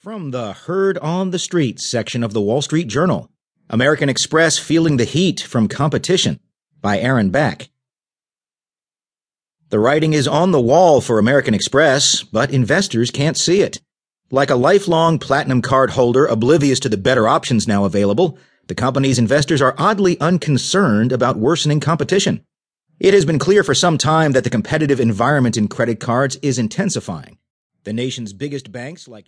From the Heard on the Street section of the Wall Street Journal, American Express Feeling the Heat from Competition by Aaron Back. The writing is on the wall for American Express, but investors can't see it. Like a lifelong platinum card holder oblivious to the better options now available, the company's investors are oddly unconcerned about worsening competition. It has been clear for some time that the competitive environment in credit cards is intensifying. The nation's biggest banks like